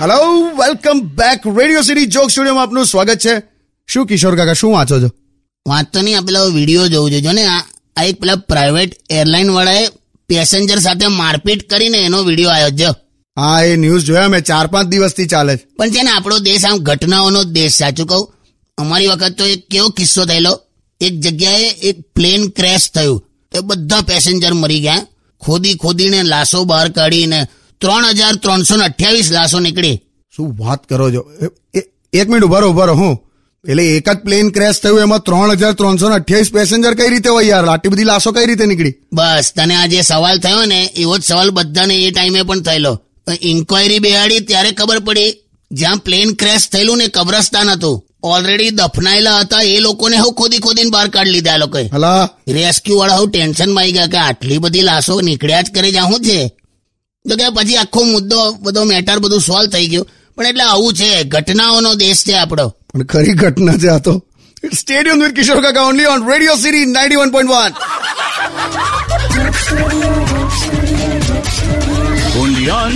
Hello welcome back Radio City joke સ્ટુડિયોમાં આપનું સ્વાગત છે. શું કિશોર કાકા શું વાંચો છો? વાંચતો નહીં આ વીડિયો જોવું જોઈએ જો ને આ એક પેલા પ્રાઇવેટ એરલાઇન વાળાએ પેસેન્જર સાથે મારપીટ કરીને એનો વીડિયો આવ્યો છે. હા એ ન્યૂઝ જોયા મેં. ચાર પાંચ દિવસથી ચાલે છે. પણ છે ને આપણો દેશ આમ ઘટનાઓનો દેશ સાચું કહું? અમારી વખત તો એક કેવો કિસ્સો થયેલો. એક જગ્યાએ એક પ્લેન ક્રેશ થયું. તો બધા પેસેન્જર મરી ગયા. ખોદી ખોદીને લાશો બહાર કાઢીને ત્રણ હજાર ત્રણસો ને અઠ્યાવીસ લાશો નીકળી. શું વાત કરો છો? એક મિનિટ ઉભારો ઉભારો હું. એટલે એક જ પ્લેન ક્રેશ થયું એમાં ત્રણ હજાર ત્રણસો અઠ્યાવીસ પેસેન્જર કઈ રીતે હોય યાર? આટલી બધી લાશો કઈ રીતે નીકળી? બસ તને આ જે સવાલ થયો ને એવો જ સવાલ બધાને એ ટાઈમે પણ થયેલો. ઇન્કવાયરી બેહાડી ત્યારે ખબર પડી જ્યાં પ્લેન ક્રેશ થયેલું ને કબ્રસ્તાન હતું. ઓલરેડી દફનાયેલા હતા એ લોકોને હું ખોદી ખોદીને બહાર કાઢી લીધા લોકોએ. રેસ્ક્યુ વાળા હું ટેન્શનમાં આવી ગયા કે આટલી બધી લાશો નીકળ્યા જ કરે જ શું છે? તો કે પછી આખો મુદ્દો બધો મેટર બધું સોલ્વ થઈ ગયો. પણ એટલે આવું છે ઘટનાઓનો દેશ છે આપણો. પણ ખરી ઘટના છે આ તો. સ્ટેડિયમ વિથ કિશોર કાકા only on Radio City 91.1 only on